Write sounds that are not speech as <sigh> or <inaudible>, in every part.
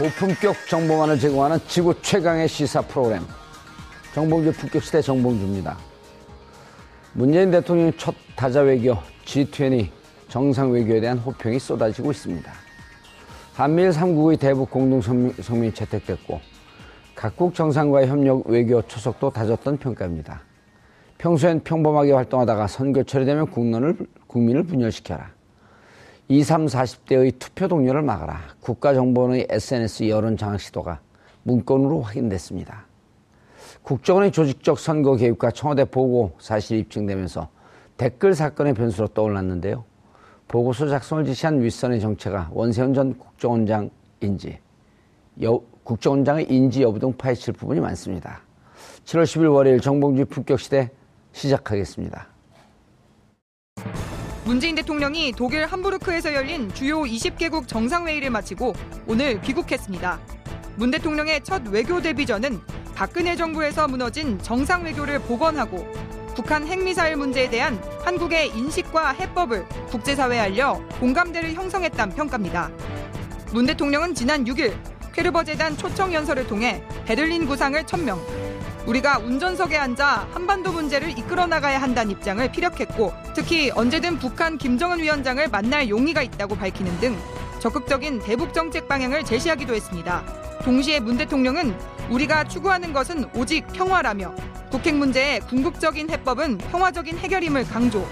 고품격 정보만을 제공하는 지구 최강의 시사 프로그램 정봉주 품격시대 정봉주입니다. 문재인 대통령의 첫 다자 외교 G20 정상 외교에 대한 호평이 쏟아지고 있습니다. 한미일 3국의 대북 공동성명이 채택됐고 각국 정상과의 협력 외교 초석도 다졌던 평가입니다. 평소엔 평범하게 활동하다가 선거철이 되면 국론을, 국민을 분열시켜라. 20, 30, 40대의 투표 동료를 막아라. 국가정보원의 SNS 여론 장악 시도가 문건으로 확인됐습니다. 국정원의 조직적 선거 개입과 청와대 보고 사실이 입증되면서 댓글 사건의 변수로 떠올랐는데요. 보고서 작성을 지시한 윗선의 정체가 원세훈 전 국정원장인지, 여, 국정원장의 인지 여부 등 파헤칠 부분이 많습니다. 7월 10일 월요일 정봉주 품격시대 시작하겠습니다. 문재인 대통령이 독일 함부르크에서 열린 주요 20개국 정상회의를 마치고 오늘 귀국했습니다. 문 대통령의 첫 외교 데뷔전은 박근혜 정부에서 무너진 정상 외교를 복원하고 북한 핵미사일 문제에 대한 한국의 인식과 해법을 국제사회에 알려 공감대를 형성했다는 평가입니다. 문 대통령은 지난 6일 퀘르버 재단 초청 연설을 통해 베를린 구상을 천명, 우리가 운전석에 앉아 한반도 문제를 이끌어 나가야 한다는 입장을 피력했고 특히 언제든 북한 김정은 위원장을 만날 용의가 있다고 밝히는 등 적극적인 대북 정책 방향을 제시하기도 했습니다. 동시에 문 대통령은 우리가 추구하는 것은 오직 평화라며 북핵 문제의 궁극적인 해법은 평화적인 해결임을 강조.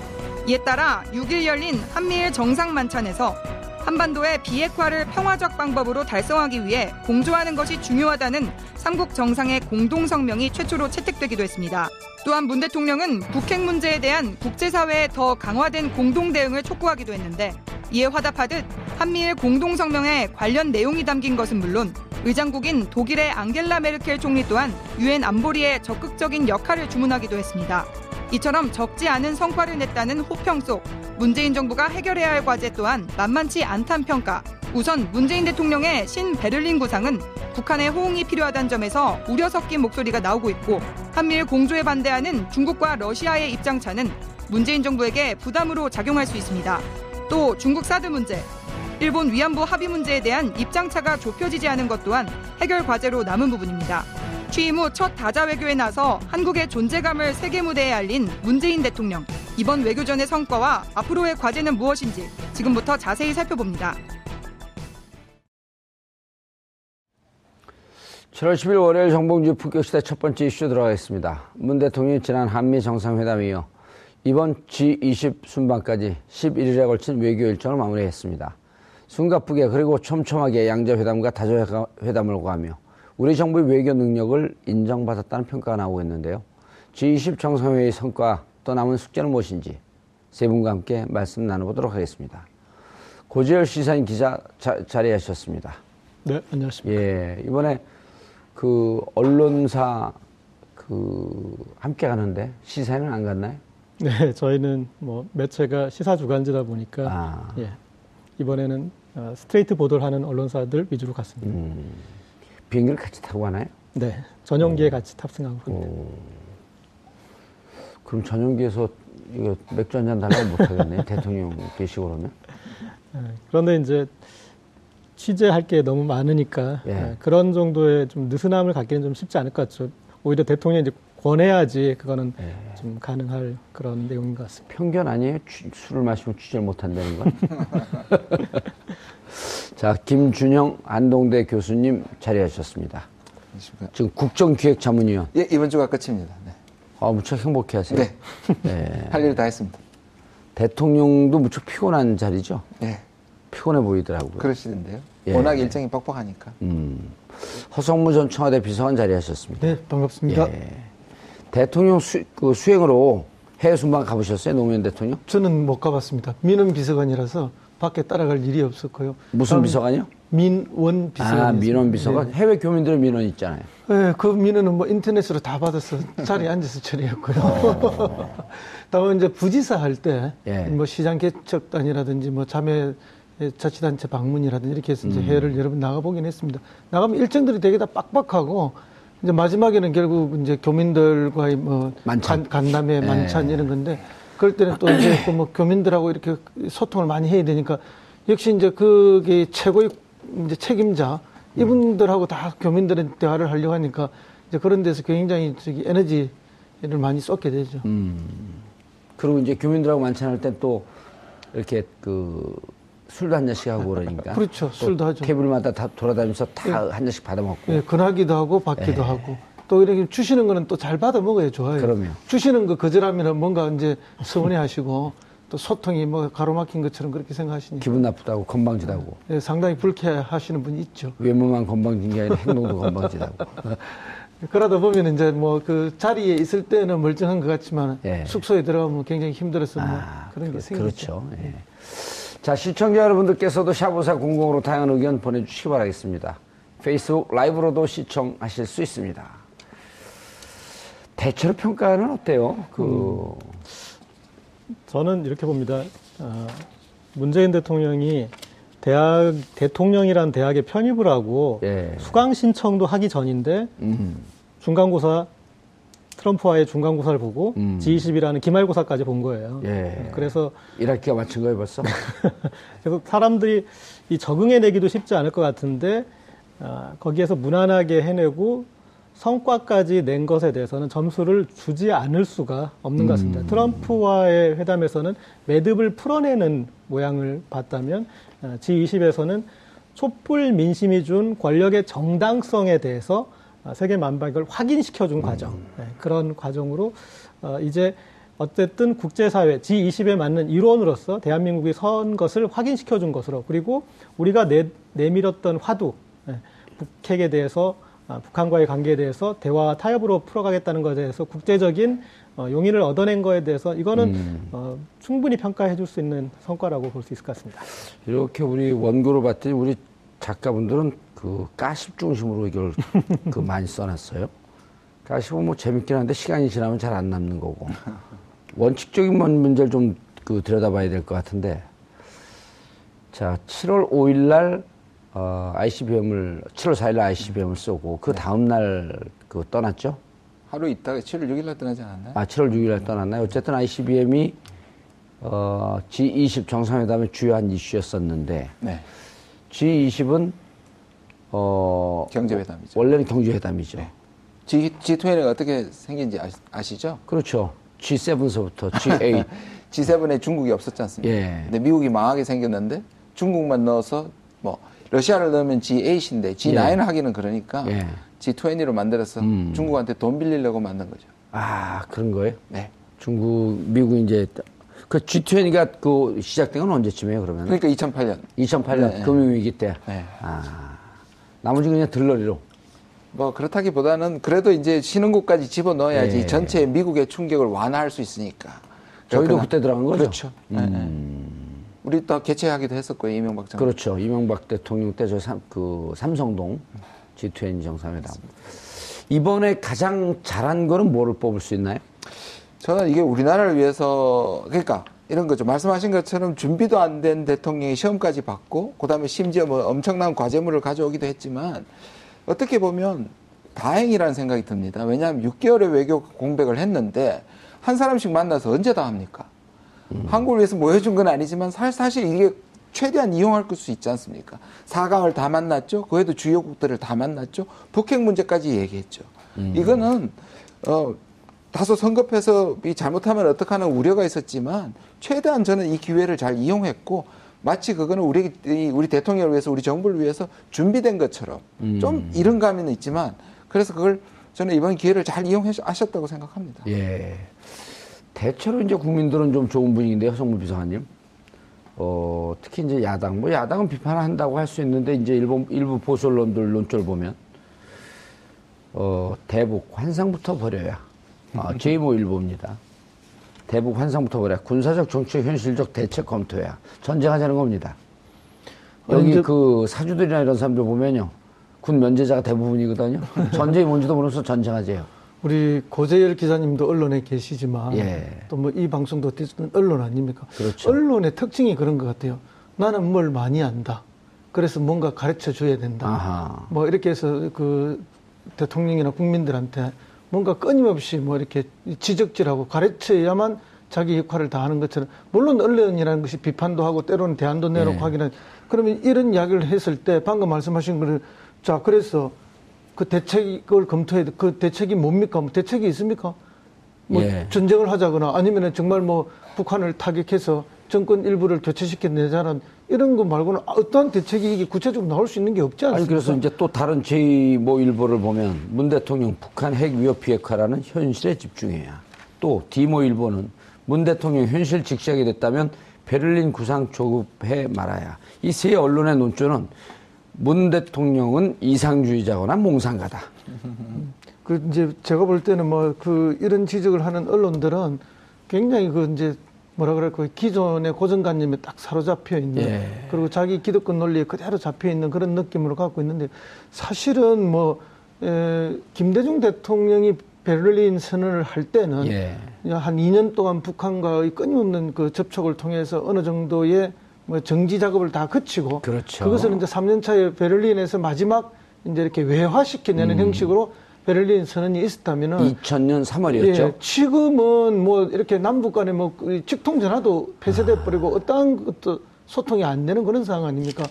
이에 따라 6일 열린 한미일 정상 만찬에서 한반도의 비핵화를 평화적 방법으로 달성하기 위해 공조하는 것이 중요하다는 삼국 정상의 공동 성명이 최초로 채택되기도 했습니다. 또한 문 대통령은 북핵 문제에 대한 국제사회의 더 강화된 공동 대응을 촉구하기도 했는데 이에 화답하듯 한미일 공동 성명에 관련 내용이 담긴 것은 물론 의장국인 독일의 앙겔라 메르켈 총리 또한 유엔 안보리에 적극적인 역할을 주문하기도 했습니다. 이처럼 적지 않은 성과를 냈다는 호평 속 문재인 정부가 해결해야 할 과제 또한 만만치 않단 평가. 우선 문재인 대통령의 신 베를린 구상은 북한의 호응이 필요하다는 점에서 우려 섞인 목소리가 나오고 있고 한미일 공조에 반대하는 중국과 러시아의 입장차는 문재인 정부에게 부담으로 작용할 수 있습니다. 또 중국 사드 문제, 일본 위안부 합의 문제에 대한 입장차가 좁혀지지 않은 것 또한 해결 과제로 남은 부분입니다. 취임 후 첫 다자 외교에 나서 한국의 존재감을 세계 무대에 알린 문재인 대통령. 이번 외교전의 성과와 앞으로의 과제는 무엇인지 지금부터 자세히 살펴봅니다. 7월 10일 월요일 정봉주 품격시대 첫 번째 이슈 들어가겠습니다. 문 대통령이 지난 한미 정상회담에 이어 이번 G20 순방까지 11일에 걸친 외교 일정을 마무리했습니다. 숨가쁘게 그리고 촘촘하게 양자회담과 다자회담을 오가며 우리 정부의 외교 능력을 인정받았다는 평가가 나오고 있는데요. G20 정상회의 성과 또 남은 숙제는 무엇인지 세 분과 함께 말씀 나눠보도록 하겠습니다. 고재열 시사인 기자 자, 자리하셨습니다. 네, 안녕하십니까. 예, 이번에 그 언론사 그 함께 가는데 시사에는 안 갔나요? 네, 저희는 뭐 매체가 시사 주간지다 보니까 아. 예, 이번에는 어, 스트레이트 보도를 하는 언론사들 위주로 갔습니다. 음, 비행기를 같이 타고 가나요? 네, 전용기에 같이 탑승하고 갑니다. 그럼 전용기에서 이거 맥주 한 잔 달라고 못 하겠네. <laughs> 대통령 계시고 그러면. 예, 그런데 이제 취재할 게 너무 많으니까 예. 예, 그런 정도의 좀 느슨함을 갖기는 좀 쉽지 않을 것 같죠. 오히려 대통령이 이제 권해야지 그거는 예. 좀 가능할 그런 내용인 것 같습니다. 편견 아니에요? 취- 술을 마시면 취재를 못 한다는 건? <laughs> 자, 김준영 안동대 교수님 자리하셨습니다. 지금 국정기획자문위원. 예, 이번 주가 끝입니다. 네. 아, 무척 행복해 하세요. 네. 네. <laughs> 할 일 다 했습니다. 대통령도 무척 피곤한 자리죠? 네. 피곤해 보이더라고요. 그러시던데요. 예. 워낙 일정이 뻑뻑하니까. 음. 허성무 전 청와대 비서관 자리하셨습니다. 네, 반갑습니다. 예. 대통령 수, 그 수행으로 해외 순방 가보셨어요? 노무현 대통령? 저는 못 가봤습니다. 민원 비서관이라서 밖에 따라갈 일이 없었고요. 무슨 비서관이요? 민원 비서관. 아, 민원 비서관? 해외 교민들의 민원 있잖아요. 네, 그 민원은 뭐 인터넷으로 다 받아서 자리에 <laughs> 앉아서 처리했고요. <laughs> 다만 이제 부지사 할 때, 예. 뭐 시장 개척단이라든지 뭐 자매 자치단체 방문이라든지 이렇게 해서 음. 이제 해외를 여러 번 나가보긴 했습니다. 나가면 일정들이 되게 다 빡빡하고, 이제 마지막에는 결국 이제 교민들과의 뭐 만찬. 간, 담회 예. 만찬 이런 건데, 그럴 때는 또 이제 또 뭐 교민들하고 이렇게 소통을 많이 해야 되니까, 역시 이제 그게 최고의 이제 책임자, 이분들하고 다 교민들은 대화를 하려고 하니까, 이제 그런 데서 굉장히 저기 에너지를 많이 쏟게 되죠. 그리고 이제 교민들하고 만찬할 때 또 이렇게 그 술도 한 잔씩 하고 그러니까. <laughs> 그렇죠. 또 술도 하죠. 테이블마다 다 돌아다니면서 다한 잔씩 받아 먹고. 예, 근하기도 하고 받기도 하고 또 이렇게 주시는 거는 또 잘 받아 먹어야 좋아요. 그럼요. 주시는 거 거절하면 뭔가 이제 서운해 하시고 또 소통이 뭐 가로막힌 것처럼 그렇게 생각하시니까 기분 나쁘다고 건방지다고. 예, 상당히 불쾌하시는 분이 있죠. 외모만 건방진 게 아니라 행동도 건방지다고. <laughs> 그러다 보면 이제 뭐 그 자리에 있을 때는 멀쩡한 것 같지만 예. 숙소에 들어가면 굉장히 힘들어서 뭐 아, 그런 게 그- 생기죠. 그렇죠. 예. 자, 시청자 여러분들께서도 샤보사 공공으로 다양한 의견 보내주시기 바라겠습니다. 페이스북 라이브로도 시청하실 수 있습니다. 대체로 평가는 어때요? 그, 저는 이렇게 봅니다. 어, 문재인 대통령이 대학 대통령이란 대학에 편입을 하고 예. 수강 신청도 하기 전인데 음, 중간고사 트럼프와의 중간고사를 보고 음. G20이라는 기말고사까지 본 거예요. 예. 그래서 일학기가 마친 거예요, 벌써? <laughs> 그래서 사람들이 이 적응해내기도 쉽지 않을 것 같은데 아, 거기에서 무난하게 해내고 성과까지 낸 것에 대해서는 점수를 주지 않을 수가 없는 것 같습니다. 트럼프와의 회담에서는 매듭을 풀어내는 모양을 봤다면 아, G20에서는 촛불 민심이 준 권력의 정당성에 대해서 아, 세계 만박을 확인시켜준 과정. 네, 그런 과정으로 어, 이제 어쨌든 국제사회 G20에 맞는 일원으로서 대한민국이 선 것을 확인시켜준 것으로 그리고 우리가 내, 내밀었던 화두 예, 북핵에 대해서 아, 북한과의 관계에 대해서 대화와 타협으로 풀어가겠다는 것에 대해서 국제적인 어, 용인을 얻어낸 거에 대해서 이거는 어, 충분히 평가해 줄 수 있는 성과라고 볼 수 있을 것 같습니다. 이렇게 우리 원고를 봤더니 우리 작가분들은 그 가십 중심으로 이걸 <laughs> 그 많이 써놨어요. 가십은 뭐 재밌긴 한데 시간이 지나면 잘 안 남는 거고. 원칙적인 문- 문제를 좀 그 들여다봐야 될 것 같은데. 자, 7월 5일 날 어, ICBM을 7월 4일 날 ICBM을 쏘고 그 다음 날그 떠났죠? 하루 있다가 7월 6일 날 떠나지 않았나요? 아, 7월 6일 날 떠났나요? 어쨌든 ICBM이 어, G20 정상회담의 주요한 이슈였었는데 네. G20은 어 경제회담이죠. 원래는 경제회담이죠. G, G20가 어떻게 생긴지 아시, 죠 그렇죠. G7서부터 G8. G7에 중국이 없었지 않습니까? 예. 근데 미국이 망하게 생겼는데 중국만 넣어서 뭐 러시아를 넣으면 G8인데 G9을 하기는 그러니까 예. G20로 만들어서 음. 중국한테 돈 빌리려고 만든 거죠. 아 그런 거예요? 네. 중국, 미국 이제 그 G20가 그 시작된 건 언제쯤이에요? 그러면? 그러니까 2008년. 2008년 네. 금융위기 때. 네. 아 나머지 그냥 들러리로. 뭐 그렇다기보다는 그래도 이제 곳까지 집어 넣어야지 예. 전체 미국의 충격을 완화할 수 있으니까. 저희도. 그때 들어간 거죠? 그렇죠. 예, 예. 우리 또 개최하기도 했었고요 이명박 장관. 그렇죠. 이명박 대통령 때저 삼, 그 삼성동 G20 정상회담. 이번에 가장 잘한 거는 뭐를 뽑을 수 있나요? 저는 이게 우리나라를 위해서 그러니까 이런 거죠. 말씀하신 것처럼 준비도 안 된 대통령이 시험까지 받고 그다음에 심지어 뭐 엄청난 과제물을 가져오기도 했지만 어떻게 보면 다행이라는 생각이 듭니다. 왜냐하면 6개월의 외교 공백을 했는데 한 사람씩 만나서 언제 다 합니까? 한국을 위해서 뭐 해준 건 아니지만 사- 사실 이게 최대한 이용할 수 있지 않습니까? 4강을 다 만났죠. 그 외에도 주요국들을 다 만났죠. 북핵 문제까지 얘기했죠. 이거는 어 다소 성급해서 이 잘못하면 어떡하는 우려가 있었지만 최대한 저는 이 기회를 잘 이용했고 마치 그거는 우리 이 우리 대통령을 위해서 우리 정부를 위해서 준비된 것처럼 좀 이런 감은 있지만 그래서 그걸 저는 이번 기회를 잘 이용하셨다고 생각합니다. 예. 대체로 이제 국민들은 좀 좋은 분위기인데요, 성무 비서관님. 어, 특히 이제 야당, 뭐 야당은 비판을 한다고 할 수 있는데 이제 일본, 일부 보수 언론들 논조를 보면, 어, 대북 환상부터 버려야. 아, <laughs> 제2모 일보입니다. 대북 환상부터 버려야. 군사적, 정치적, 현실적 대책 검토해야. 전쟁하자는 겁니다. 여기 그 사주들이나 이런 사람들 보면요. 군 면제자가 대부분이거든요. <laughs> 전쟁이 뭔지도 모르면서 전쟁하재요. 우리 고재열 기자님도 언론에 계시지만 예. 또뭐 이 방송도 어쨌든 언론 아닙니까? 그렇죠. 언론의 특징이 그런 것 같아요. 나는 뭘 많이 안다. 그래서 뭔가 가르쳐 줘야 된다. 아하. 뭐 이렇게 해서 그 대통령이나 국민들한테 뭔가 끊임없이 뭐 이렇게 지적질하고 가르쳐야만 자기 역할을 다 하는 것처럼 물론 언론이라는 것이 비판도 하고 때로는 대안도 내놓고 네. 하기는 그러면 이런 이야기를 했을 때 방금 말씀하신 거를 자 그래서 그 대책을 검토해야 돼. 그 대책이 뭡니까? 뭐 대책이 있습니까? 뭐 예. 전쟁을 하자거나 아니면은 정말 뭐 북한을 타격해서 정권 일부를 교체시켜내자는 이런 거 말고는 어떠한 대책이 이게 구체적으로 나올 수 있는 게 없지 아니 않습니까? 그래서 이제 또 다른 제2모 일보를 보면 문 대통령 북한 핵 위협 비핵화라는 현실에 집중해야 또 디모 일보는 문 대통령 현실 직시하게 됐다면 베를린 구상 조급해 말아야 이 세 언론의 논조는 문 대통령은 이상주의자거나 몽상가다. 그 이제 제가 볼 때는 뭐 그 이런 지적을 하는 언론들은 굉장히 그 이제 뭐라 그럴까 기존의 고정관념에 딱 사로잡혀 있는 예. 그리고 자기 기득권 논리에 그대로 잡혀 있는 그런 느낌으로 갖고 있는데 사실은 뭐 에, 김대중 대통령이 베를린 선언을 할 때는 예. 한 2년 동안 북한과의 끊임없는 그 접촉을 통해서 어느 정도의 뭐 정지 작업을 다 거치고 그렇죠. 그것을 이제 3년 차에 베를린에서 마지막 이제 이렇게 외화시켜내는 음. 형식으로 베를린 선언이 있었다면은 2000년 3월이었죠. 예, 지금은 뭐 이렇게 남북 간에 뭐 직통 전화도 폐쇄돼 버리고 어떠한 것도 소통이 안 되는 그런 상황 아닙니까?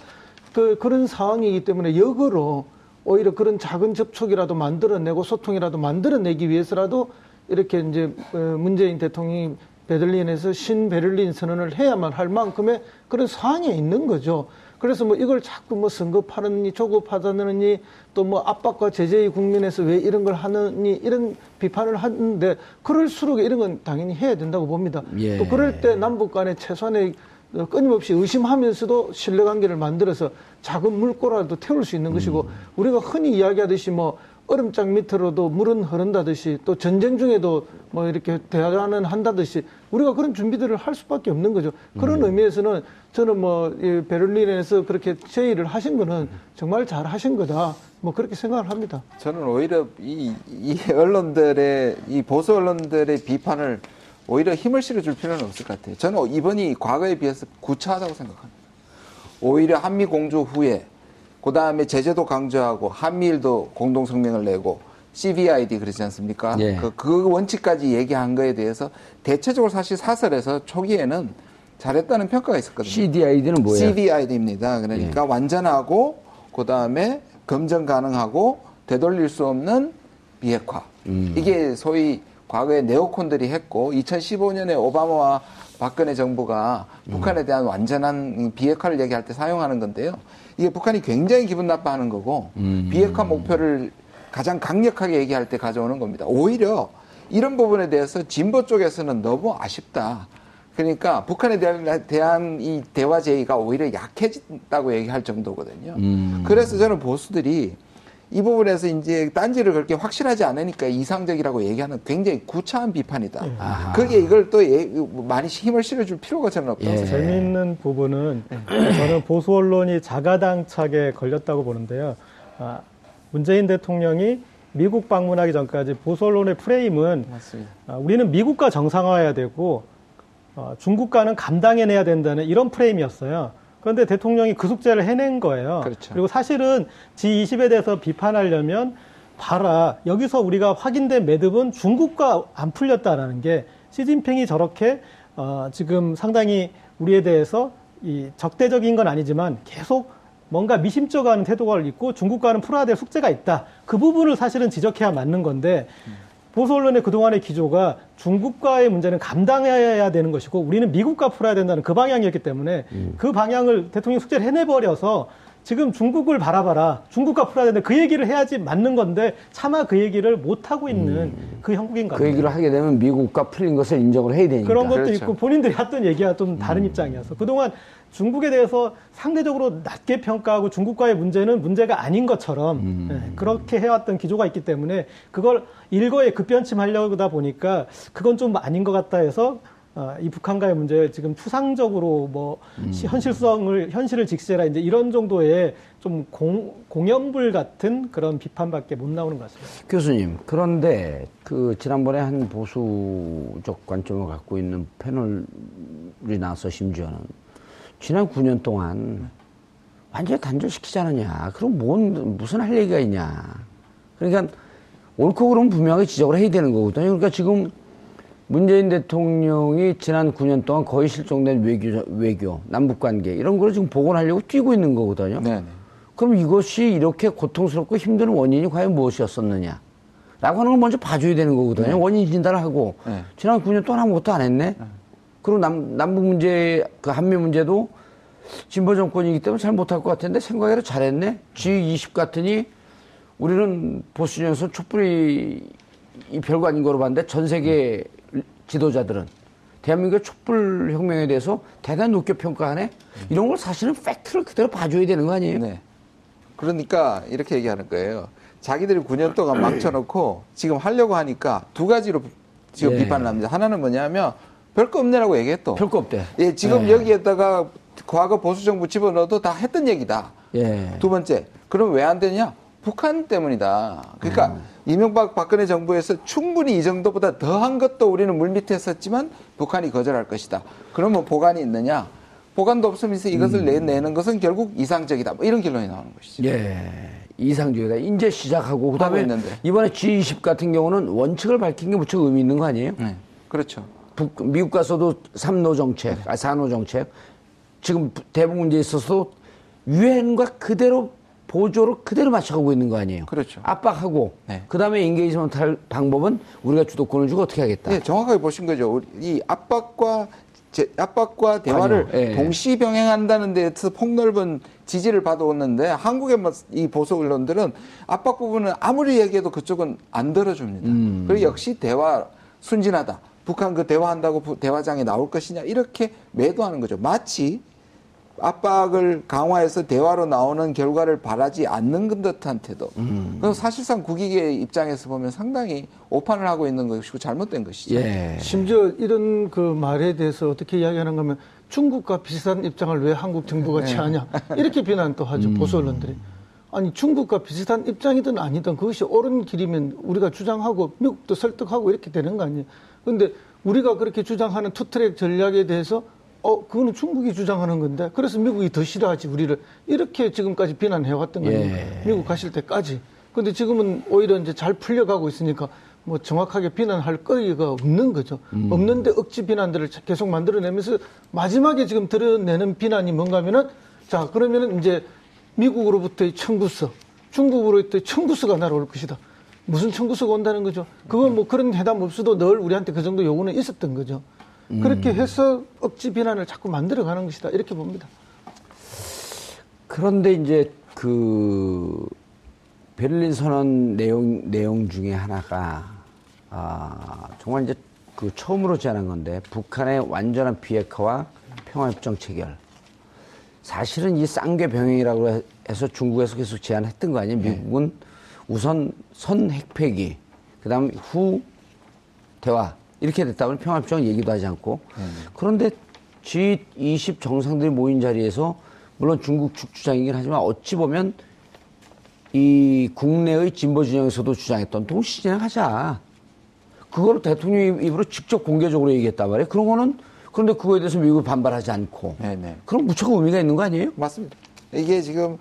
그 그런 상황이기 때문에 역으로 오히려 그런 작은 접촉이라도 만들어내고 소통이라도 만들어내기 위해서라도 이렇게 이제 어, 문재인 대통령이 베를린에서 신베를린 선언을 해야만 할 만큼의 그런 상황에 있는 거죠. 그래서 뭐 이걸 자꾸 뭐 선거하느니 조급하다느니 또 뭐 압박과 제재의 국면에서 왜 이런 걸 하느니 이런 비판을 하는데 그럴수록 이런 건 당연히 해야 된다고 봅니다. 예. 또 그럴 때 남북 간에 최소한의 어, 끊임없이 의심하면서도 신뢰관계를 만들어서 작은 물꼬라도 태울 수 있는 것이고 우리가 흔히 이야기하듯이 뭐 얼음장 밑으로도 물은 흐른다듯이 또 전쟁 중에도 뭐 이렇게 대화는 한다듯이 우리가 그런 준비들을 할 수밖에 없는 거죠. 그런 의미에서는 저는 뭐이 베를린에서 그렇게 제의를 하신 거는 정말 잘 하신 거다. 뭐 그렇게 생각을 합니다. 저는 오히려 이, 이 언론들의 이 보수 언론들의 비판을 오히려 힘을 실어줄 필요는 없을 것 같아요. 저는 이번이 과거에 비해서 구차하다고 생각합니다. 오히려 한미 공조 후에 그 다음에 제재도 강조하고 한미일도 공동 성명을 내고 CVID 그러지 않습니까? 예. 그, 그 원칙까지 얘기한 거에 대해서 대체적으로 사실 사설에서 초기에는 잘했다는 평가가 있었거든요. CDID는 뭐예요? CVID입니다. 그러니까 완전하고 그 다음에 검증 가능하고 되돌릴 수 없는 비핵화. 이게 소위 과거에 네오콘들이 했고 2015년에 오바마와 박근혜 정부가 북한에 대한 완전한 비핵화를 얘기할 때 사용하는 건데요. 이게 북한이 굉장히 기분 나빠하는 거고 비핵화 목표를 가장 강력하게 얘기할 때 가져오는 겁니다. 오히려 이런 부분에 대해서 진보 쪽에서는 너무 아쉽다. 그러니까 북한에 대한, 대한 이 대화 제의가 오히려 약해진다고 얘기할 정도거든요. 그래서 저는 보수들이 이 부분에서 이제 딴지를 그렇게 확실하지 않으니까 이상적이라고 얘기하는 굉장히 구차한 비판이다. 아하. 거기에 이걸 또 예- 많이 힘을 실어줄 필요가 저는 없다고 예. 재미있는 부분은 저는 보수 언론이 자가당착에 걸렸다고 보는데요. 아, 문재인 대통령이 미국 방문하기 전까지 보수 언론의 프레임은. 아, 우리는 미국과 정상화해야 되고 어, 중국과는 감당해내야 된다는 이런 프레임이었어요. 그런데 대통령이 그 숙제를 해낸 거예요. 그렇죠. 리고 사실은 G20에 대해서 비판하려면 봐라 여기서 우리가 확인된 매듭은 중국과 안 풀렸다라는 게 시진핑이 저렇게 어, 지금 상당히 우리에 대해서 이 적대적인 건 아니지만 계속 뭔가 미심쩍어하는 태도가 있고 중국과는 풀어야 될 숙제가 있다. 그 부분을 사실은 지적해야 맞는 건데 보수 언론의 그동안의 기조가 중국과의 문제는 감당해야 되는 것이고 우리는 미국과 풀어야 된다는 그 방향이었기 때문에 그 방향을 대통령 숙제를 해내버려서 지금 중국을 바라봐라. 중국과 풀어야 되는데 그 얘기를 해야지 맞는 건데 차마 그 얘기를 못 하고 있는 그 형국인 것그 같아요. 얘기를 하게 되면 미국과 풀린 것을 인정을 해야 되니까. 그런 것도 그렇죠. 있고 본인들이 했던 얘기와 좀 다른 입장이어서 그동안 중국에 대해서 상대적으로 낮게 평가하고 중국과의 문제는 문제가 아닌 것처럼 예, 그렇게 해왔던 기조가 있기 때문에 그걸 일거에 급변침하려다 보니까 그건 좀 아닌 것 같다 해서 어, 이 북한과의 문제 지금 추상적으로 뭐 시- 현실성을 현실을 직시해라. 이제 이런 정도의 좀 공, 공연불 같은 그런 비판밖에 못 나오는 것 같습니다. 교수님, 그런데 그 지난번에 한 보수적 관점을 갖고 있는 패널이 나서 심지어는 지난 9년 동안 완전히 단절시키지 않았냐. 그럼 뭔, 무슨 할 얘기가 있냐. 그러니까 옳고 그러면 분명하게 지적을 해야 되는 거거든요. 그러니까 지금 문재인 대통령이 지난 9년 동안 거의 실종된 외교, 외교, 남북 관계 이런 걸 지금 복원하려고 뛰고 있는 거거든요. 네, 네. 그럼 이것이 이렇게 고통스럽고 힘든 원인이 과연 무엇이었었느냐? 라고 하는 걸 먼저 봐줘야 되는 거거든요. 원인 진단을 하고, 네. 지난 9년 동안 아무것도 안 했네? 그리고 남, 남북 문제, 그 한미 문제도 진보 정권이기 때문에 잘 못할 것 같은데 생각해도 잘했네? G20 같으니 우리는 보수 중에서 촛불이 이 별거 아닌 거로 봤는데 전 세계 지도자들은 대한민국의 촛불 혁명에 대해서 대단히 높게 평가하네? 이런 걸 사실은 팩트를 그대로 봐줘야 되는 거 아니에요? 네. 그러니까 이렇게 얘기하는 거예요. 자기들이 9년 동안 망쳐놓고 지금 하려고 하니까 두 가지로 지금 예. 비판을 합니다. 하나는 뭐냐면 별거 없네라고 얘기했또. 별거 없대. 예, 지금 예. 여기에다가 과거 보수 정부 집어넣어도 다 했던 얘기다. 예. 두 번째, 그럼 왜 안 되냐? 북한 때문이다. 그러니까 음. 이명박 박근혜 정부에서 충분히 이 정도보다 더한 것도 우리는 물밑에 했었지만 북한이 거절할 것이다. 그러면 복안이 있느냐? 복안도 없으면서 이것을 음. 내내는 것은 결국 이상적이다. 뭐 이런 결론이 나오는 것이죠. 예. 이상적이다. 이제 시작하고, 그 다음에 하고 있는데. 이번에 G20 같은 경우는 원칙을 밝힌 게 무척 의미 있는 거 아니에요? 네. 그렇죠. 북, 미국 가서도 삼노 정책, 아, 사노 정책. 지금 대북 문제에 있어서도 유엔과 그대로 보조로 그대로 맞춰가고 있는 거 아니에요? 그렇죠. 압박하고, 네. 그 다음에 engagement 할 방법은 우리가 주도권을 쥐고 어떻게 하겠다. 네, 정확하게 보신 거죠. 이 압박과 제, 압박과 대화를 관여, 예. 동시 병행한다는 데서 폭넓은 지지를 받아왔는데 한국의 뭐이 보수 언론들은 압박 부분은 아무리 얘기해도 그쪽은 안 들어줍니다. 음. 그리고 역시 대화 순진하다. 북한 그 대화한다고 부- 대화장에 나올 것이냐 이렇게 매도하는 거죠. 마치 압박을 강화해서 대화로 나오는 결과를 바라지 않는 듯한 태도. 음. 그래서 사실상 국익의 입장에서 보면 상당히 오판을 하고 있는 것이고 잘못된 것이죠. 예. 심지어 이런 그 말에 대해서 어떻게 이야기하는 거면 중국과 비슷한 입장을 왜 한국 정부가 취하냐 이렇게 비난도 하죠 보수 언론들이 아니 중국과 비슷한 입장이든 아니든 그것이 옳은 길이면 우리가 주장하고 미국도 설득하고 이렇게 되는 거 아니에요 그런데 우리가 그렇게 주장하는 투트랙 전략에 대해서 어 그거는 중국이 주장하는 건데 그래서 미국이 더 싫어하지 우리를 이렇게 지금까지 비난해 왔던 거예요 예. 미국 가실 때까지. 근데 지금은 오히려 이제 잘 풀려가고 있으니까 뭐 정확하게 비난할 거리가 없는 거죠. 없는데 억지 비난들을 계속 만들어내면서 마지막에 지금 드러내는 비난이 뭔가 하면은 자, 그러면은 이제 미국으로부터의 청구서, 중국으로부터의 청구서가 날아올 것이다. 무슨 청구서가 온다는 거죠? 그건 뭐 그런 해담 없어도 늘 우리한테 그 정도 요구는 있었던 거죠. 그렇게 해서 억지 비난을 자꾸 만들어가는 것이다. 이렇게 봅니다. 그런데 이제 그 베를린 선언 내용 내용 중에 하나가 아 정말 이제 그 처음으로 제안한 건데 북한의 완전한 비핵화와 평화협정 체결. 사실은 이 쌍계 병행이라고 해서 중국에서 계속 제안했던 거 아니에요? 미국은 우선 선 핵폐기, 그 다음 후 대화 이렇게 됐다면 평화협정 얘기도 하지 않고 그런데 G20 정상들이 모인 자리에서 물론 중국 측 주장이긴 하지만 어찌 보면 이 국내의 진보 진영에서도 주장했던 동시 진행하자. 그거를 대통령 입으로 직접 공개적으로 얘기했단 말이에요. 그런 거는 그런데 그거에 대해서 미국이 반발하지 않고 네네. 그럼 무척 의미가 있는 거 아니에요? 맞습니다. 이게 지금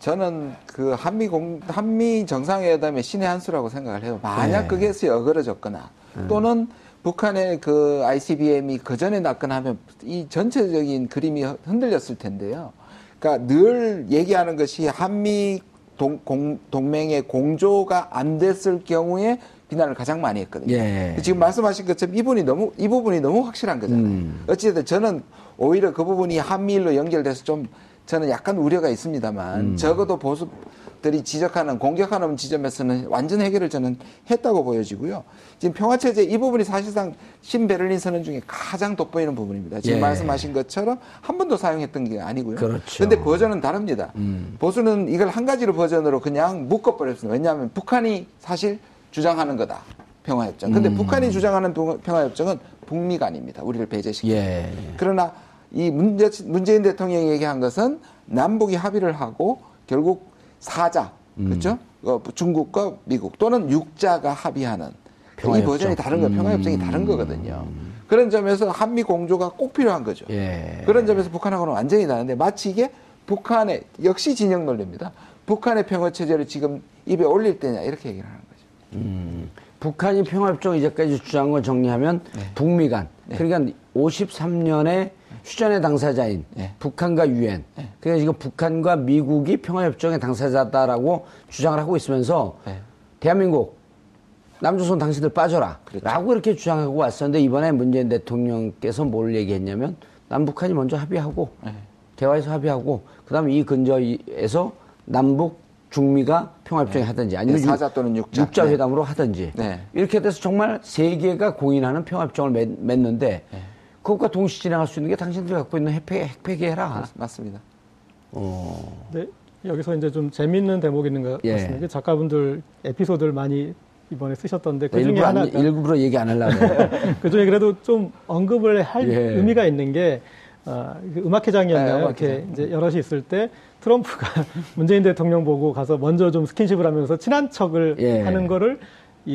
저는 그 한미 공 한미 정상회담의 신의 한 수라고 생각을 해요. 만약 네. 그게서 어그러졌거나 또는 북한의 그 ICBM이 그 전에 났거나 하면 이 전체적인 그림이 흔들렸을 텐데요. 그러니까 늘 얘기하는 것이 한미 동, 공, 동맹의 공조가 안 됐을 경우에 비난을 가장 많이 했거든요. 예. 지금 말씀하신 것처럼 이 부분이 너무 이 부분이 너무 확실한 거잖아요. 음. 어찌됐든 저는 오히려 그 부분이 한미일로 연결돼서 좀 저는 약간 우려가 있습니다만 음. 적어도 보수들이 지적하는 공격하는 지점에서는 완전 해결을 저는 했다고 보여지고요. 지금 평화체제 이 부분이 사실상 신베를린 선언 중에 가장 돋보이는 부분입니다. 지금 예. 말씀하신 것처럼 한 번도 사용했던 게 아니고요. 그렇죠. 근데 버전은 다릅니다. 음. 보수는 이걸 한 가지로 버전으로 그냥 묶어버렸습니다. 왜냐하면 북한이 사실 주장하는 거다. 평화협정. 근데 음. 북한이 주장하는 동- 평화협정은 북미가 아닙니다. 우리를 배제시키는. 예. 그러나 이 문재, 문재인 대통령이 얘기한 것은 남북이 합의를 하고 결국 사자, 음. 그렇죠? 어, 중국과 미국 또는 육자가 합의하는 이 평화협정. 버전이 다른 거, 평화협정이 음. 다른 거거든요. 그런 점에서 한미 공조가 꼭 필요한 거죠. 예. 그런 점에서 북한하고는 완전히 다른데 마치 이게 북한의 역시 진영 논리입니다. 북한의 평화 체제를 지금 입에 올릴 때냐 이렇게 얘기를 하는 거죠. 북한이 평화협정 이제까지 주장한 걸 정리하면 북미 간 그러니까 53년에 휴전의 당사자인 네. 북한과 유엔 그러니까 지금 북한과 미국이 평화협정의 당사자다라고 주장을 하고 있으면서 네. 대한민국 남조선 당신들 빠져라 그렇죠. 라고 이렇게 주장하고 왔었는데 이번에 문재인 대통령께서 뭘 얘기했냐면 남북한이 먼저 합의하고 네. 대화에서 합의하고 그다음에 이 근저에서 남북 중미가 평화협정에 하든지 아니면 네, 사자 또는 육자. 육자 네. 회담으로 하든지 네. 이렇게 돼서 정말 세계가 공인하는 평화협정을 맺, 맺는데 네. 그것과 동시 진행할 수 있는 게 당신들이 갖고 있는 핵폐기, 핵폐기 해라. 맞습니다. 네, 여기서 이제 좀 재밌는 대목이 있는 것 예. 같습니다. 작가분들 에피소드를 많이 이번에 쓰셨던데 그 중에 일부러, 안- 하나가 일부러 얘기 안 하려고. <laughs> 그 중에 그래도 좀 언급을 할 예. 의미가 있는 게 어, 그 음악회장이었나요? 네, 이렇게 음악회장. 이제 여럿이 있을 때 트럼프가 <laughs> 문재인 대통령 보고 가서 먼저 좀 스킨십을 하면서 친한 척을 예. 하는 거를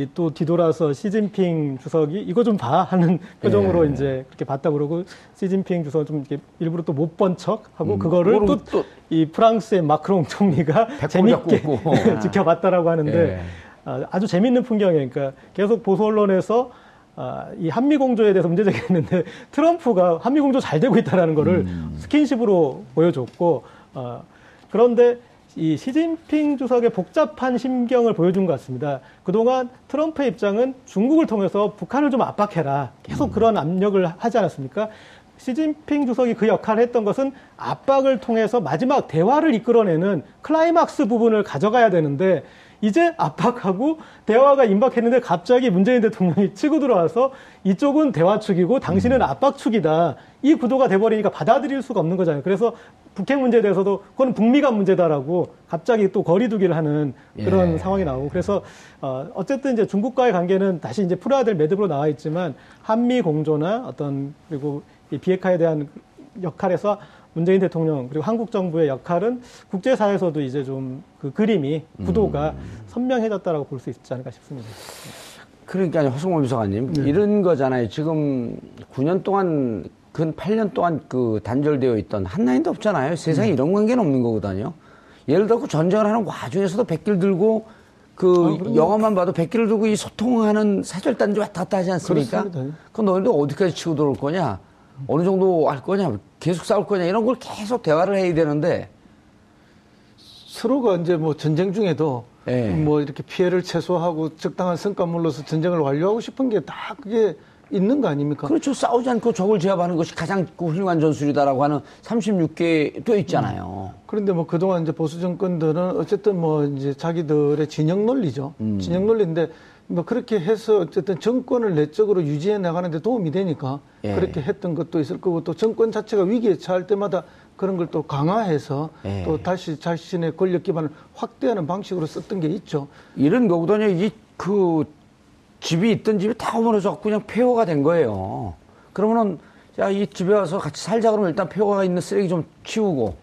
이 또 뒤돌아서 시진핑 주석이 이거 좀 봐 하는 표정으로 예. 이제 그렇게 봤다 그러고 시진핑 주석은 좀 이렇게 일부러 또 못 본 척 하고 음, 그거를 또 이 프랑스의 마크롱 총리가 <laughs> 재밌게. <laughs> 지켜봤다라고 하는데 예. 아, 아주 재밌는 풍경이에요. 그러니까 계속 보수 언론에서 아, 이 한미 공조에 대해서 문제 제기했는데 <laughs> 트럼프가 한미 공조 잘 되고 있다라는 거를 음. 스킨십으로 보여줬고 어, 그런데 이 시진핑 주석의 복잡한 심경을 보여준 것 같습니다. 그동안 트럼프의 입장은 중국을 통해서 북한을 좀 압박해라. 계속 그런 압력을 하지 않았습니까? 시진핑 주석이 그 역할을 했던 것은 압박을 통해서 마지막 대화를 이끌어내는 클라이막스 부분을 가져가야 되는데 이제 압박하고 대화가 임박했는데 갑자기 문재인 대통령이 치고 들어와서 이쪽은 대화 축이고 당신은 압박 축이다. 이 구도가 돼버리니까 받아들일 수가 없는 거잖아요. 그래서 북핵 문제에 대해서도 그건 북미 간 문제다라고 갑자기 또 거리두기를 하는 그런 예. 상황이 나오고 그래서 어, 어쨌든 이제 중국과의 관계는 다시 이제 풀어야 될 매듭으로 나와 있지만 한미 공조나 어떤 그리고 이 비핵화에 대한 역할에서 문재인 대통령 그리고 한국 정부의 역할은 국제사회에서도 이제 좀 그 그림이 구도가 선명해졌다라고 볼 수 있지 않을까 싶습니다. 그러니까 허승호 비서관님 이런 거잖아요. 지금 9년 동안 근 8년 동안 그 단절되어 있던 한 라인도 없잖아요. 세상에 이런 관계는 없는 거거든요. 예를 들어 그 전쟁을 하는 와중에서도 백길 들고 그 영화만 봐도 백길을 들고 이 소통하는 사절단지 왔다 갔다 하지 않습니까? 그렇습니다. 그럼 너희들 어디까지 치고 들어올 거냐? 어느 정도 할 거냐? 계속 싸울 거냐? 이런 걸 계속 대화를 해야 되는데 서로가 이제 뭐 전쟁 중에도 예. 뭐 이렇게 피해를 최소화하고 적당한 성과물로서 전쟁을 완료하고 싶은 게 다 그게 있는 거 아닙니까? 그렇죠. 싸우지 않고 적을 제압하는 것이 가장 그 훌륭한 전술이다라고 하는 36개 또 있잖아요. 그런데 뭐 그동안 이제 보수 정권들은 어쨌든 뭐 이제 자기들의 진영 논리죠. 진영 논리인데 뭐 그렇게 해서 어쨌든 정권을 내적으로 유지해 나가는 데 도움이 되니까 예. 그렇게 했던 것도 있을 거고 또 정권 자체가 위기에 처할 때마다 그런 걸 또 강화해서 예. 또 다시 자신의 권력 기반을 확대하는 방식으로 썼던 게 있죠. 이런 거보다는 이그 집이 있던 집이 다 무너져갖고 그냥 폐허가 된 거예요. 그러면은 야 이 집에 와서 같이 살자 그러면 일단 폐허가 있는 쓰레기 좀 치우고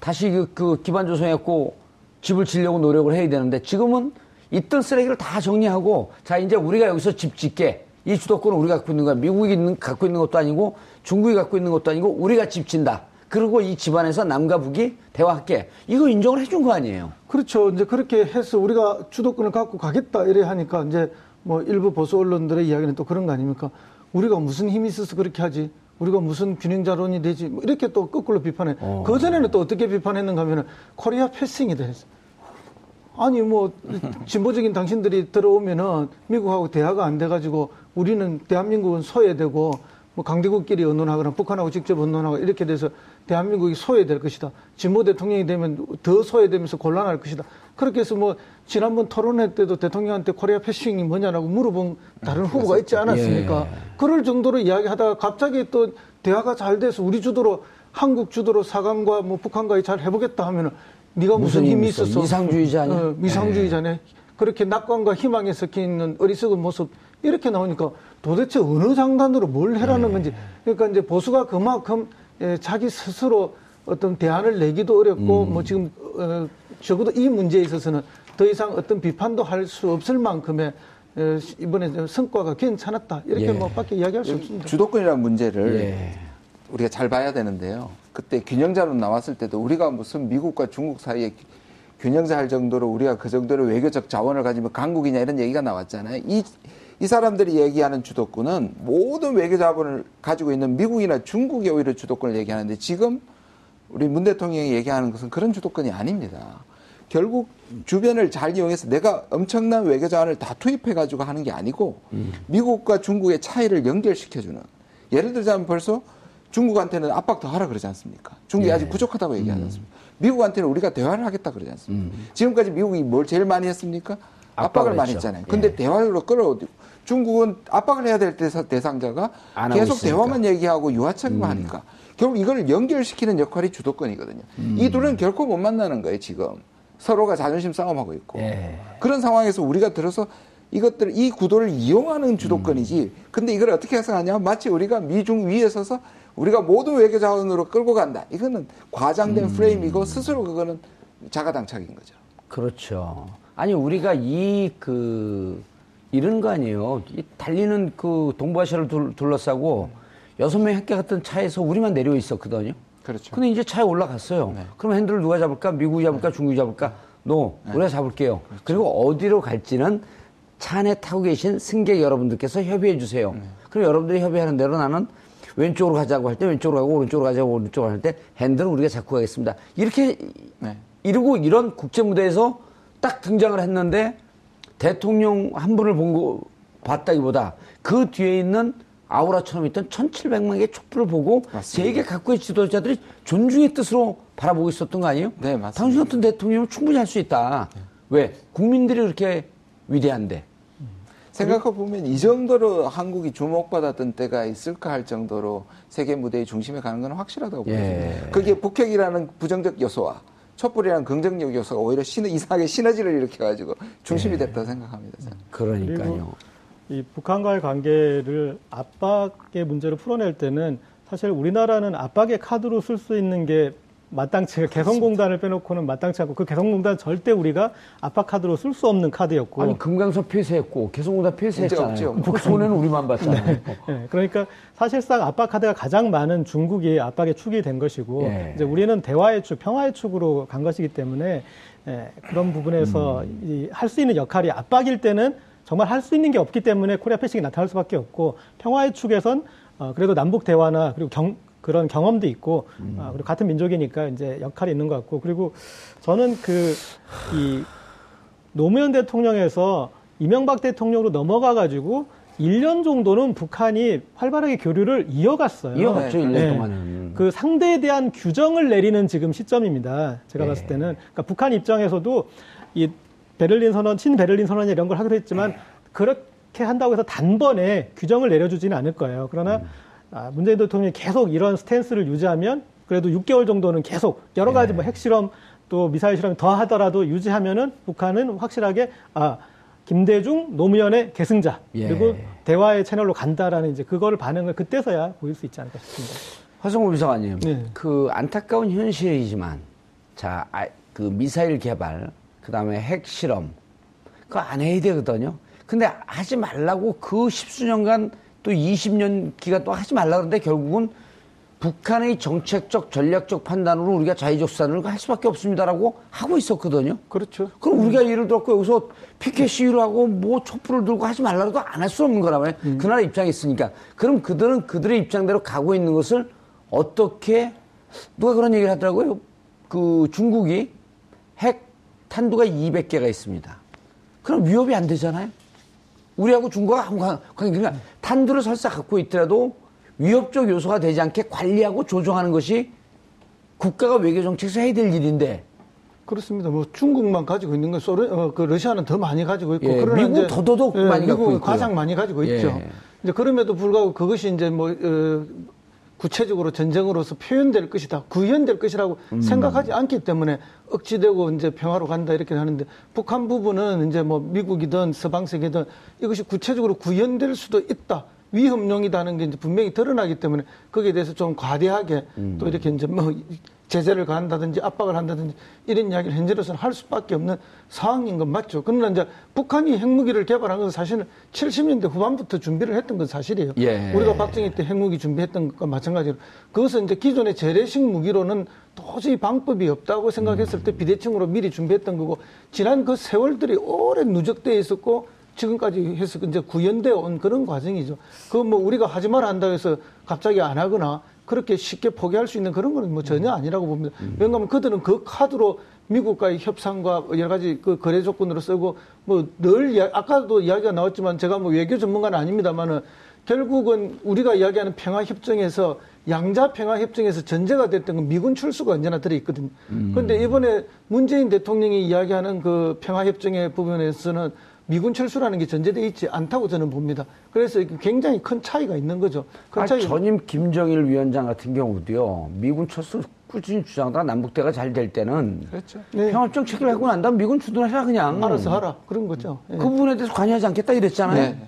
다시 그, 그 기반 조성해갖고 집을 지려고 노력을 해야 되는데 지금은 있던 쓰레기를 다 정리하고 자 이제 우리가 여기서 집 짓게 이 주도권을 우리가 갖고 있는 거야 미국이 있는, 갖고 있는 것도 아니고 중국이 갖고 있는 것도 아니고 우리가 집 진다. 그리고 이 집안에서 남과 북이 대화할게. 이거 인정을 해준 거 아니에요. 그렇죠. 이제 그렇게 해서 우리가 주도권을 갖고 가겠다 이래 하니까 이제 뭐 일부 보수 언론들의 이야기는 또 그런 거 아닙니까? 우리가 무슨 힘이 있어서 그렇게 하지? 우리가 무슨 균형자론이 되지? 뭐 이렇게 또 거꾸로 비판해. 그 전에는 또 어떻게 비판했는가 하면은 코리아 패싱이다 했어. 아니 뭐 진보적인 당신들이 들어오면은 미국하고 대화가 안 돼가지고 우리는 대한민국은 소외되고 뭐 강대국끼리 언론하거나 북한하고 직접 언론하고 이렇게 돼서 대한민국이 소외될 것이다. 진보 대통령이 되면 더 소외되면서 곤란할 것이다. 그렇게 해서 뭐 지난번 토론회 때도 대통령한테 코리아 패싱이 뭐냐라고 물어본 다른 후보가 있지 않았습니까? 그럴 정도로 이야기하다가 갑자기 또 대화가 잘 돼서 우리 주도로 한국 주도로 사강과 뭐 북한과 잘 해보겠다 하면은 네가 무슨, 무슨 힘이 있어? 있어서 미상주의자냐? 어, 미상주의자네. 그렇게 낙관과 희망에 섞여 있는 어리석은 모습 이렇게 나오니까 도대체 어느 장단으로 뭘 해라는 건지 그러니까 이제 보수가 그만큼 예, 자기 스스로 어떤 대안을 내기도 어렵고 뭐 지금 어, 적어도 이 문제에 있어서는 더 이상 어떤 비판도 할 수 없을 만큼의 에, 이번에 좀 성과가 괜찮았다 이렇게 예. 뭐 밖에 이야기할 수 없습니다. 주도권이라는 문제를 예. 우리가 잘 봐야 되는데요. 그때 균형자론 나왔을 때도 우리가 무슨 미국과 중국 사이에 균형자 할 정도로 우리가 그 정도로 외교적 자원을 가지면 강국이냐 이런 얘기가 나왔잖아요. 이, 이 사람들이 얘기하는 주도권은 모든 외교 자본을 가지고 있는 미국이나 중국이 오히려 주도권을 얘기하는데 지금 우리 문 대통령이 얘기하는 것은 그런 주도권이 아닙니다. 결국 주변을 잘 이용해서 내가 엄청난 외교 자원을 다 투입해 가지고 하는 게 아니고 미국과 중국의 차이를 연결시켜 주는 예를 들자면 벌써 중국한테는 압박 더 하라 그러지 않습니까? 중국이 아직 부족하다고 얘기하지 않습니까? 미국한테는 우리가 대화를 하겠다 그러지 않습니까? 지금까지 미국이 뭘 제일 많이 했습니까? 압박을, 압박을 많이. 했잖아요. 근데 예. 대화로 끌어오고 중국은 압박을 해야 될 대상자가 계속 있으니까. 대화만 얘기하고 유화책만 하니까 결국 이걸 연결시키는 역할이 주도권이거든요. 이 둘은 결코 못 만나는 거예요, 지금. 서로가 자존심 싸움하고 있고. 예. 그런 상황에서 우리가 들어서 이것들 이 구도를 이용하는 주도권이지. 근데 이걸 어떻게 해석하냐? 마치 우리가 미중 위에 서서 우리가 모든 외교 자원으로 끌고 간다. 이거는 과장된 프레임이고 스스로 그거는 자가당착인 거죠. 그렇죠. 아니 우리가 이 그 이런 거 아니에요. 이 달리는 그 동부아시아를 둘, 둘러싸고 여섯 명이 함께 갔던 차에서 우리만 내려 있었거든요. 그렇죠. 근데 이제 차에 올라갔어요. 네. 그럼 핸들을 누가 잡을까? 미국이 잡을까? 중국이 잡을까? 노, 우리가 잡을게요. 그렇죠. 그리고 어디로 갈지는 차 안에 타고 계신 승객 여러분들께서 협의해 주세요. 네. 그럼 여러분들이 협의하는 대로 나는 왼쪽으로 가자고 할 때 왼쪽으로 가고 오른쪽으로 가자고 오른쪽으로 할 때 핸들은 우리가 잡고 가겠습니다. 이렇게 네. 이러고 이런 국제 무대에서 딱 등장을 했는데 대통령 한 분을 본 거 봤다기보다 그 뒤에 있는 아우라처럼 있던 1,700만 개의 촛불을 보고. 세계 각국의 지도자들이 존중의 뜻으로 바라보고 있었던 거 아니에요? 네, 맞습니다. 당신 같은 대통령은 충분히 할 수 있다. 왜? 국민들이 그렇게 위대한데. 생각해 보면 이 정도로 한국이 주목받았던 때가 있을까 할 정도로 세계 무대의 중심에 가는 건 확실하다고 예. 보여집니다. 그게 북핵이라는 부정적 요소와 촛불이라는 긍정적 요소가 오히려 시, 이상하게 시너지를 일으켜가지고 중심이 됐다 고 생각합니다. 저는. 그러니까요. 이 북한과의 관계를 압박의 문제로 풀어낼 때는 사실 우리나라는 압박의 카드로 쓸 수 있는 게 마땅치 개성공단을 빼놓고는 마땅치 않고 그 개성공단 절대 우리가 압박 카드로 쓸 수 없는 카드였고 아니 금강석 폐쇄했고 개성공단 폐쇄했잖아요. 그 손해는 우리만 봤잖아요. 예, 그러니까 사실상 압박 카드가 가장 많은 중국이 압박의 축이 된 것이고 예. 이제 우리는 대화의 축, 평화의 축으로 간 것이기 때문에 예, 그런 부분에서 음. 할수 있는 역할이 압박일 때는 정말 할 수 있는 게 없기 때문에 코리아 패싱이 나타날 수밖에 없고 평화의 축에선 어, 그래도 남북 대화나 그리고 경, 그런 경험도 있고 음. 아, 그리고 같은 민족이니까 이제 역할이 있는 것 같고 그리고 저는 그 이 노무현 대통령에서 이명박 대통령으로 넘어가 가지고 1년 정도는 북한이 활발하게 교류를 이어갔어요. 이어갔죠, 네. 1년 네. 동안은. 그 상대에 대한 규정을 내리는 지금 시점입니다. 제가 네. 봤을 때는 그러니까 북한 입장에서도 이 베를린 선언, 신 베를린 선언 이런 걸 하기로 했지만 그렇게 한다고 해서 단번에 규정을 내려주지는 않을 거예요. 그러나 아, 문재인 대통령이 계속 이런 스탠스를 유지하면 그래도 6개월 정도는 계속 여러 가지 뭐 핵실험 또 미사일 실험 더 하더라도 유지하면은 북한은 확실하게 아 김대중 노무현의 계승자 예. 그리고 대화의 채널로 간다라는 이제 그거를 반응을 그때서야 보일 수 있지 않을까 싶습니다. 허성무 비서관님, 네. 그 안타까운 현실이지만, 자, 아, 그 미사일 개발, 그 다음에 핵 실험, 그거 안 해야 되거든요. 근데 하지 말라고 그 십수년간 또 20년 기간 또 하지 말라 그러는데 결국은 북한의 정책적 전략적 판단으로 우리가 자의적 수단을 할 수밖에 없습니다라고 하고 있었거든요. 그렇죠. 그럼 우리가 예를 들었고 여기서 피켓 시위를 하고 뭐 촛불을 들고 하지 말라도 안 할 수 없는 거라면 그 나라 입장에 있으니까 그럼 그들은 그들의 입장대로 가고 있는 것을 어떻게 누가 그런 얘기를 하더라고요. 그 중국이 핵 탄두가 200개가 있습니다. 그럼 위협이 안 되잖아요. 우리하고 중국하고 아무 관- 관계 그러니까 탄두를 설사 갖고 있더라도 위협적 요소가 되지 않게 관리하고 조정하는 것이 국가가 외교 정책에서 해야 될 일인데 그렇습니다. 뭐 중국만 가지고 있는 건 소련, 어, 그 러시아는 더 많이 가지고 있고, 예, 미국은 이제 더더욱 예, 많이 갖고 미국은 있고요. 가장 많이 가지고 예. 있죠. 이제 그럼에도 불구하고 그것이 이제 뭐 어, 구체적으로 전쟁으로서 표현될 것이다, 구현될 것이라고 음. 생각하지 않기 때문에 억지되고 이제 평화로 간다 이렇게 하는데 북한 부분은 이제 뭐 미국이든 서방 세계든 이것이 구체적으로 구현될 수도 있다. 위험용이다는 게 이제 분명히 드러나기 때문에 거기에 대해서 좀 과대하게 음. 또 이렇게 이제 뭐 제재를 가한다든지 압박을 한다든지 이런 이야기를 현재로서는 할 수밖에 없는 상황인 건 맞죠. 그러나 이제 북한이 핵무기를 개발한 것은 사실은 70년대 후반부터 준비를 했던 건 사실이에요. 예. 우리가 박정희 때 핵무기 준비했던 것과 마찬가지로 그것은 이제 기존의 재래식 무기로는 도저히 방법이 없다고 생각했을 때 비대칭으로 미리 준비했던 거고 지난 그 세월들이 오래 누적되어 있었고 지금까지 해서 이제 구현되어 온 그런 과정이죠. 그 뭐 우리가 하지 말아 한다고 해서 갑자기 안 하거나 그렇게 쉽게 포기할 수 있는 그런 거는 뭐 전혀 아니라고 봅니다. 왜냐하면 그들은 그 카드로 미국과의 협상과 여러 가지 그 거래 조건으로 쓰고 뭐 늘 아까도 이야기가 나왔지만 제가 뭐 외교 전문가는 아닙니다만은 결국은 우리가 이야기하는 평화 협정에서 양자 평화 협정에서 전제가 됐던 건 미군 출수가 언제나 들어 있거든요. 그런데 이번에 문재인 대통령이 이야기하는 그 평화 협정의 부분에서는 미군 철수라는 게 전제되어 있지 않다고 저는 봅니다. 그래서 굉장히 큰 차이가 있는 거죠. 큰 아, 차이. 전임 김정일 위원장 같은 경우도요. 미군 철수 꾸준히 주장하다가 남북대가 잘 될 때는 그렇죠. 네. 평화정책을 하고 난 다음 미군 주둔하라 그냥. 알아서 하라 그런 거죠. 예. 그 부분에 대해서 관여하지 않겠다 이랬잖아요. 네.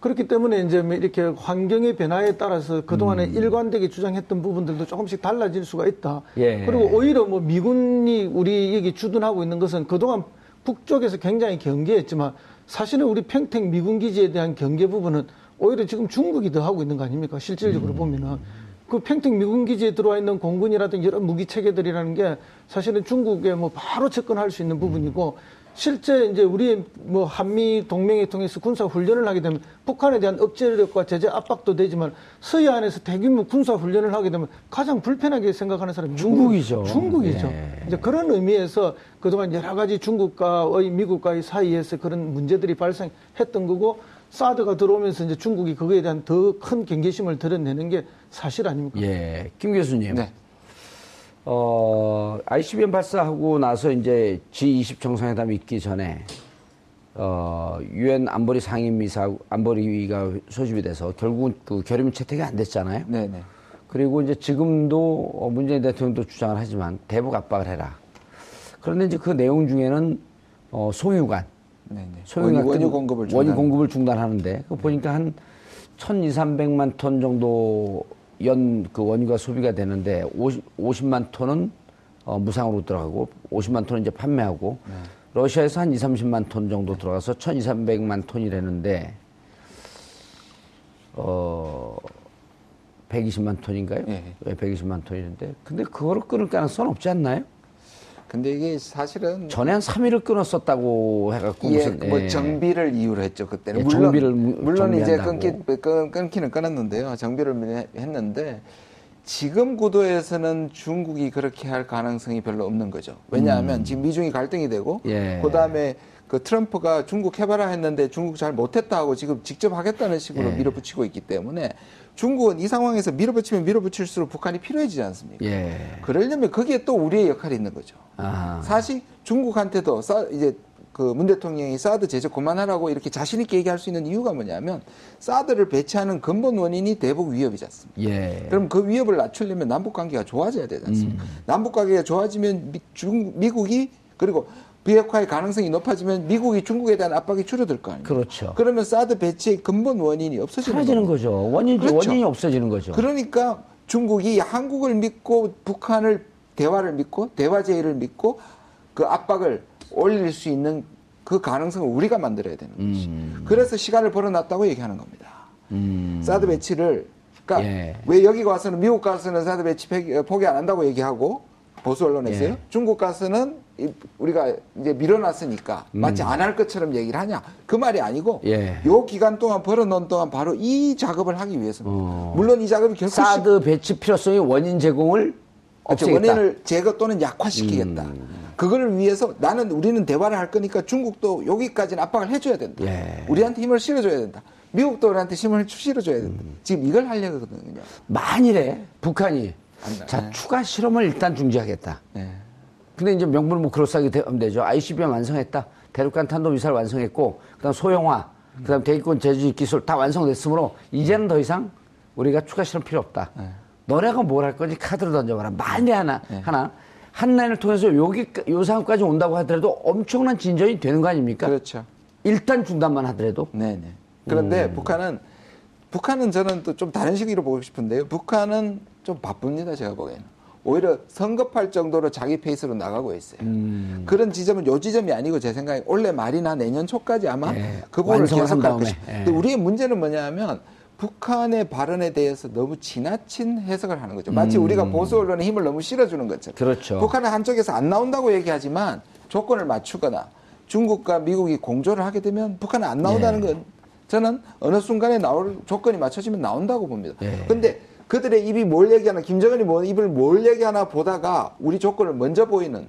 그렇기 때문에 이제 뭐 이렇게 환경의 변화에 따라서 그동안에 음. 일관되게 주장했던 부분들도 조금씩 달라질 수가 있다. 예. 그리고 오히려 뭐 미군이 우리 여기 주둔하고 있는 것은 그동안 북쪽에서 굉장히 경계했지만 사실은 우리 평택 미군 기지에 대한 경계 부분은 오히려 지금 중국이 더 하고 있는 거 아닙니까? 실질적으로 음. 보면은. 그 평택 미군 기지에 들어와 있는 공군이라든지 여러 무기 체계들이라는 게 사실은 중국에 뭐 바로 접근할 수 있는 부분이고 실제 이제 우리 뭐 한미 동맹에 통해서 군사 훈련을 하게 되면 북한에 대한 억제력과 제재 압박도 되지만 서해안에서 대규모 군사 훈련을 하게 되면 가장 불편하게 생각하는 사람이 중국이죠. 중국이죠. 예. 이제 그런 의미에서 그동안 여러 가지 중국과의 미국과의 사이에서 그런 문제들이 발생했던 거고 사드가 들어오면서 이제 중국이 그거에 대한 더 큰 경계심을 드러내는 게 사실 아닙니까? 예. 김 교수님. 네. 어, ICBM 발사하고 나서 이제 G20 정상회담이 있기 전에 어, 유엔 안보리 상임이사 안보리가 소집이 돼서 결국은 그 결의문 채택이 안 됐잖아요. 네네. 그리고 이제 지금도 어, 문재인 대통령도 주장을 하지만 대북 압박을 해라. 그런데 이제 그 내용 중에는 어, 송유관, 네네. 송유관 원유, 같은 원유 공급을 원유 중단하는 공급을 중단하는데 그 보니까 한 1,200, 300만 톤 정도 연 그 원유가 소비가 되는데 50, 50 만 톤은 어, 무상으로 들어가고 50만 톤은 이제 판매하고 네. 러시아에서 한 2, 30만 톤 정도 들어가서 1,200만 톤이라는데 어 120만 톤인가요? 예. 네, 120만 톤이는데 근데 그거를 끊을 가능성은 없지 않나요? 근데 이게 사실은 전에 한 3일을 끊었었다고 해갖고 예, 무슨 뭐 예. 정비를 이유로 했죠 그때는 예, 물론 정비를 무- 물론 이제. 끊기 끊, 끊기는 끊었는데요 정비를 했는데 지금 구도에서는 중국이 그렇게 할 가능성이 별로 없는 거죠 왜냐하면 지금 미중이 갈등이 되고 음. 예. 그다음에 그 트럼프가 중국 해봐라 했는데 중국 잘 못했다 하고 지금 직접 하겠다는 식으로 예. 밀어붙이고 있기 때문에 중국은 이 상황에서 밀어붙이면 밀어붙일수록 북한이 필요해지지 않습니까? 예. 그러려면 거기에 또 우리의 역할이 있는 거죠. 아. 사실 중국한테도 싸- 이제 그문 대통령이 사드 제재 그만하라고 이렇게 자신 있게 얘기할 수 있는 이유가 뭐냐면 사드를 배치하는 근본 원인이 대북 위협이지 않습니까? 예. 그럼 그 위협을 낮추려면 남북 관계가 좋아져야 되지 않습니까? 남북 관계가 좋아지면 미, 중, 미국이 그리고 비핵화의 가능성이 높아지면 미국이 중국에 대한 압박이 줄어들 거 아니에요. 그렇죠. 그러면 사드 배치의 근본 원인이 없어지는 사라지는. 거죠. 원인이, 그렇죠. 원인이 없어지는 거죠. 그러니까 중국이 한국을 믿고 북한을 대화를 믿고 대화 제의를 믿고 그 압박을 올릴 수 있는 그 가능성을 우리가 만들어야 되는 것이. 그래서 시간을 벌어놨다고 얘기하는 겁니다. 음. 사드 배치를 그러니까 예. 왜 여기 가서는 미국 가서는 사드 배치 포기 안 한다고 얘기하고 보수 언론에서요. 예. 중국 가서는 이- 우리가 이제 밀어놨으니까 마치 안 할 것처럼 얘기를 하냐 그 말이 아니고 음. 예. 요 기간 동안 벌어놓은 동안 바로 이 작업을 하기 위해서입니다. 어. 물론 이 작업이 결코 쉽- 사드 배치 필요성이 원인 제공을 그렇죠. 없애겠다. 원인을 제거 또는 약화시키겠다. 음. 그거를 위해서 나는 우리는 대화를 할 거니까 중국도 여기까지는 압박을 해줘야 된다. 예. 우리한테 힘을 실어줘야 된다. 미국도 우리한테 힘을 실어줘야 된다. 음. 지금 이걸 하려거든요. 만일에 북한이 안- 자 네. 추가 실험을 일단 중지하겠다. 네. 근데 이제 명분을 뭐 그럴싸하게 되- 하면 되죠. ICBM 완성했다. 대륙간 탄도미사일 완성했고, 그 다음 소형화, 그 다음 대기권 제주 기술 다 완성됐으므로 이제는 더 이상 우리가 추가 실험 필요 없다. 네. 너네가 뭘 할 건지 카드를 던져봐라. 만에 하나 하나 한 라인을 통해서 여기 요 상황까지 온다고 하더라도 엄청난 진전이 되는 거 아닙니까? 그렇죠. 일단 중단만 하더라도 네네. 그런데 음. 북한은 북한은 저는 또 좀 다른 식으로 보고 싶은데요. 북한은 좀 바쁩니다. 제가 보기에는. 오히려 성급할 정도로 자기 페이스로 나가고 있어요. 음. 그런 지점은 요 지점이 아니고 제 생각에 올해 말이나 내년 초까지 아마 예, 그 부분을 완성을 한 계속할 다음에, 것이. 예. 근데 우리의 문제는 뭐냐면 북한의 발언에 대해서 너무 지나친 해석을 하는 거죠. 마치 우리가 보수 언론에 힘을 너무 실어주는 것처럼. 음. 그렇죠. 북한은 한쪽에서 안 나온다고 얘기하지만 조건을 맞추거나 중국과 미국이 공조를 하게 되면 북한은 안 나온다는 예. 건 저는 어느 순간에 나올 조건이 맞춰지면 나온다고 봅니다. 예. 근데 그들의 입이 뭘 얘기하나 김정은이 뭐 입을 뭘 얘기하나 보다가 우리 조건을 먼저 보이는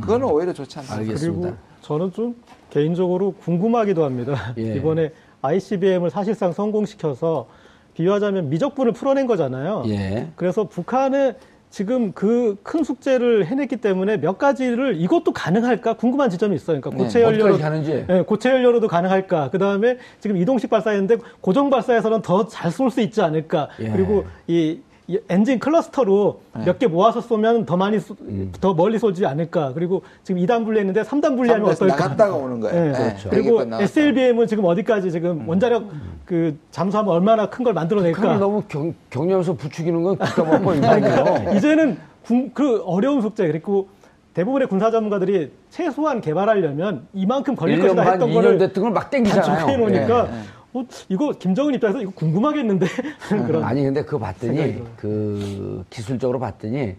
그거는 오히려 좋지 않습니다. 음. 알겠습니다. 그리고 저는 좀 개인적으로 궁금하기도 합니다. <laughs> 예. 이번에 ICBM을 사실상 성공시켜서 비유하자면 미적분을 풀어낸 거잖아요. 예. 그래서 북한은 지금 그 큰 숙제를 해냈기 때문에 몇 가지를 이것도 가능할까 궁금한 지점이 있어요. 그러니까 네. 고체 연료로 어디까지 가는지. 예, 고체 연료로도 가능할까? 그 다음에 지금 이동식 발사했는데 고정 발사에서는 더 잘 쏠 수 있지 않을까? 예. 그리고 이, 이 엔진 클러스터로 네. 몇개 모아서 쏘면 더 많이 쏘- 음. 더 멀리 쏘지 않을까? 그리고 지금 2단 분리했는데 3단 분리하면 어떨까? 나갔다가 오는 거예요. 예, 네, 그렇죠. 그리고. SLBM은 지금 어디까지 지금 원자력 그 잠수하면 얼마나 큰 걸 만들어낼까? 너무 경, 격려하면서 부추기는 건 국가법과 위반이에요. 이제는 군- 그 어려운 숙제 그리고 대부분의 군사 전문가들이 최소한 개발하려면 이만큼 걸릴 1년 것이다 반, 했던 2년 거를 됐던 걸막 땡기잖아요. 단축해 놓으니까 예. 어, 이거 김정은 입장에서 이거 궁금하겠는데 <laughs> 그런 아니 근데 그거 봤더니. 그 기술적으로 봤더니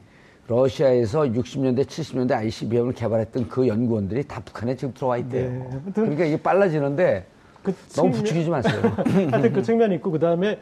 러시아에서 60년대 70년대 ICBM을 개발했던 그 연구원들이 다 북한에 지금 들어와 있대요. 네, 그러니까 이게 빨라지는데 그 너무 측면- 부추기지 마세요. <laughs> 하여튼 그 측면이 있고 그다음에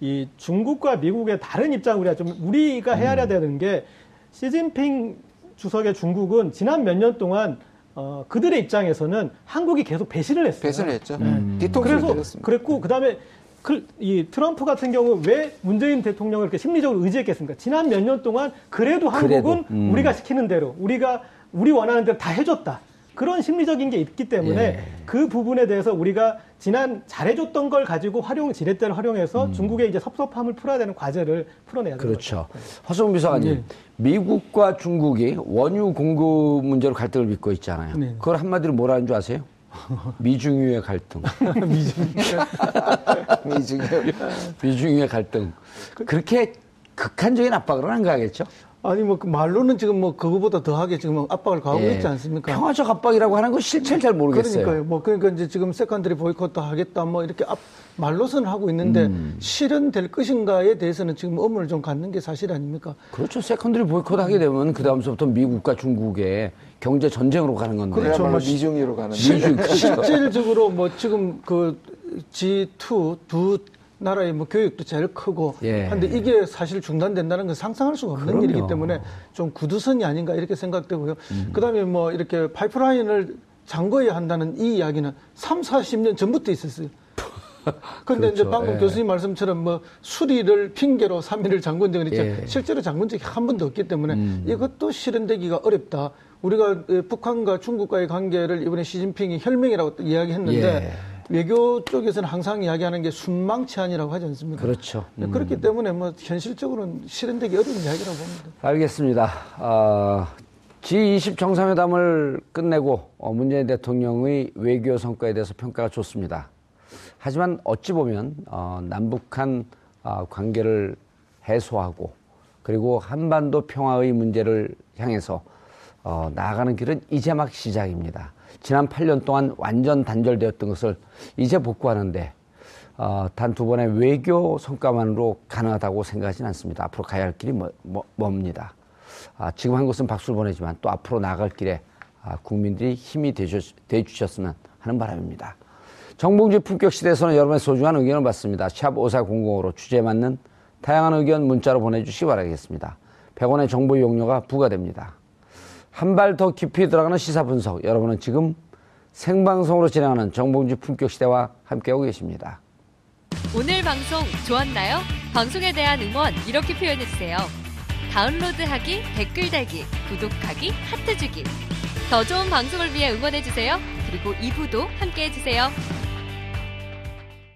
이 중국과 미국의 다른 입장 우리가 좀 우리가 헤아려야 되는 게 시진핑 주석의 중국은 지난 몇 년 동안 어, 그들의 입장에서는 한국이 계속 배신을 했어요. 배신을 했죠. 음. 뒤통수를 그래서. 그랬고 그다음에 그, 이 트럼프 같은 경우 왜 문재인 대통령을 이렇게 심리적으로 의지했겠습니까? 지난 몇 년 동안 그래도 한국은 그래도, 음. 우리가 시키는 대로 우리가 우리 원하는 대로 다 해줬다. 그런 심리적인 게 있기 때문에 예. 그 부분에 대해서 우리가 지난 잘해줬던 걸 가지고 활용 지렛대를 활용해서 중국의 이제 섭섭함을 풀어야 되는 과제를 풀어내야 되는 음. 그렇죠. 거죠. 허성 비서관님, 네. 미국과 중국이 원유 공급 문제로 갈등을 빚고 있잖아요. 네. 그걸 한마디로 뭐라는 줄 아세요? <laughs> 미중유의 <laughs> 갈등. 미중유의 갈등. 그렇게 극한적인 압박을 안 가겠죠? 아니 뭐 그 말로는 지금 뭐 그거보다 더하게 지금 압박을 가하고 예. 있지 않습니까? 평화적 압박이라고 하는 건 실체를 잘 모르겠어요. 그러니까요. 뭐 그러니까 이제 지금 secondary 보이콧도 하겠다 뭐 이렇게 앞 말로서는 하고 있는데 음. 실현될 것인가에 대해서는 지금 의문을 좀 갖는 게 사실 아닙니까? 그렇죠. secondary 보이콧 하게 되면 그 다음서부터 미국과 중국의 경제 전쟁으로 가는 건데. 그렇죠. 뭐 미중으로 가는 미중, 그렇죠. 실질적으로 뭐 지금 그 G2 두 나라의 뭐 교역도 제일 크고 예. 한데 이게 사실 중단된다는 건 상상할 수가 없는 그럼요. 일이기 때문에 좀 구두선이 아닌가 이렇게 생각되고요. 음. 그다음에 뭐 이렇게 파이프라인을 잠궈야 한다는 이 이야기는 3, 40년 전부터 있었어요. <laughs> 근데 이제 그렇죠. 방금 예. 교수님 말씀처럼 뭐 수리를 핑계로 3일을 잠근 적은 있죠. 예. 실제로 잠근 적이 한 번도 없기 때문에 음. 이것도 실현되기가 어렵다. 우리가 예, 북한과 중국과의 관계를 이번에 시진핑이 혈맹이라고 또 이야기했는데 예. 외교 쪽에서는 항상 이야기하는 게 순망치 안이라고 하지 않습니까? 그렇죠. 네, 그렇기 때문에 뭐 현실적으로는 실현되기 어려운 이야기라고 봅니다. 알겠습니다. 어, G20 정상회담을 끝내고 어, 문재인 대통령의 외교 성과에 대해서 평가가 좋습니다. 하지만 어찌 보면 어, 남북한 어, 관계를 해소하고 그리고 한반도 평화의 문제를 향해서 어, 나아가는 길은 이제 막 시작입니다. 지난 8년 동안 완전 단절되었던 것을 이제 복구하는데 어, 단 두 번의 외교 성과만으로 가능하다고 생각하지는 않습니다. 앞으로 가야 할 길이 뭐, 뭐, 멉니다. 아, 지금 한 것은 박수를 보내지만 또 앞으로 나아갈 길에 아, 국민들이 힘이 되주셨, 되주셨으면 하는 바람입니다. 정봉주 품격 시대에서는 여러분의 소중한 의견을 받습니다. 샵 5400으로 주제에 맞는 다양한 의견 문자로 보내주시기 바라겠습니다. 100원의 정보 이용료가 부과됩니다. 한 발 더 깊이 들어가는 시사 분석. 여러분은 지금 생방송으로 진행하는 정봉주 품격 시대와 함께하고 계십니다. 오늘 방송 좋았나요? 방송에 대한 응원 이렇게 표현해주세요. 다운로드하기, 댓글 달기, 구독하기, 하트 주기. 더 좋은 방송을 위해 응원해주세요. 그리고 2부도 함께 해주세요.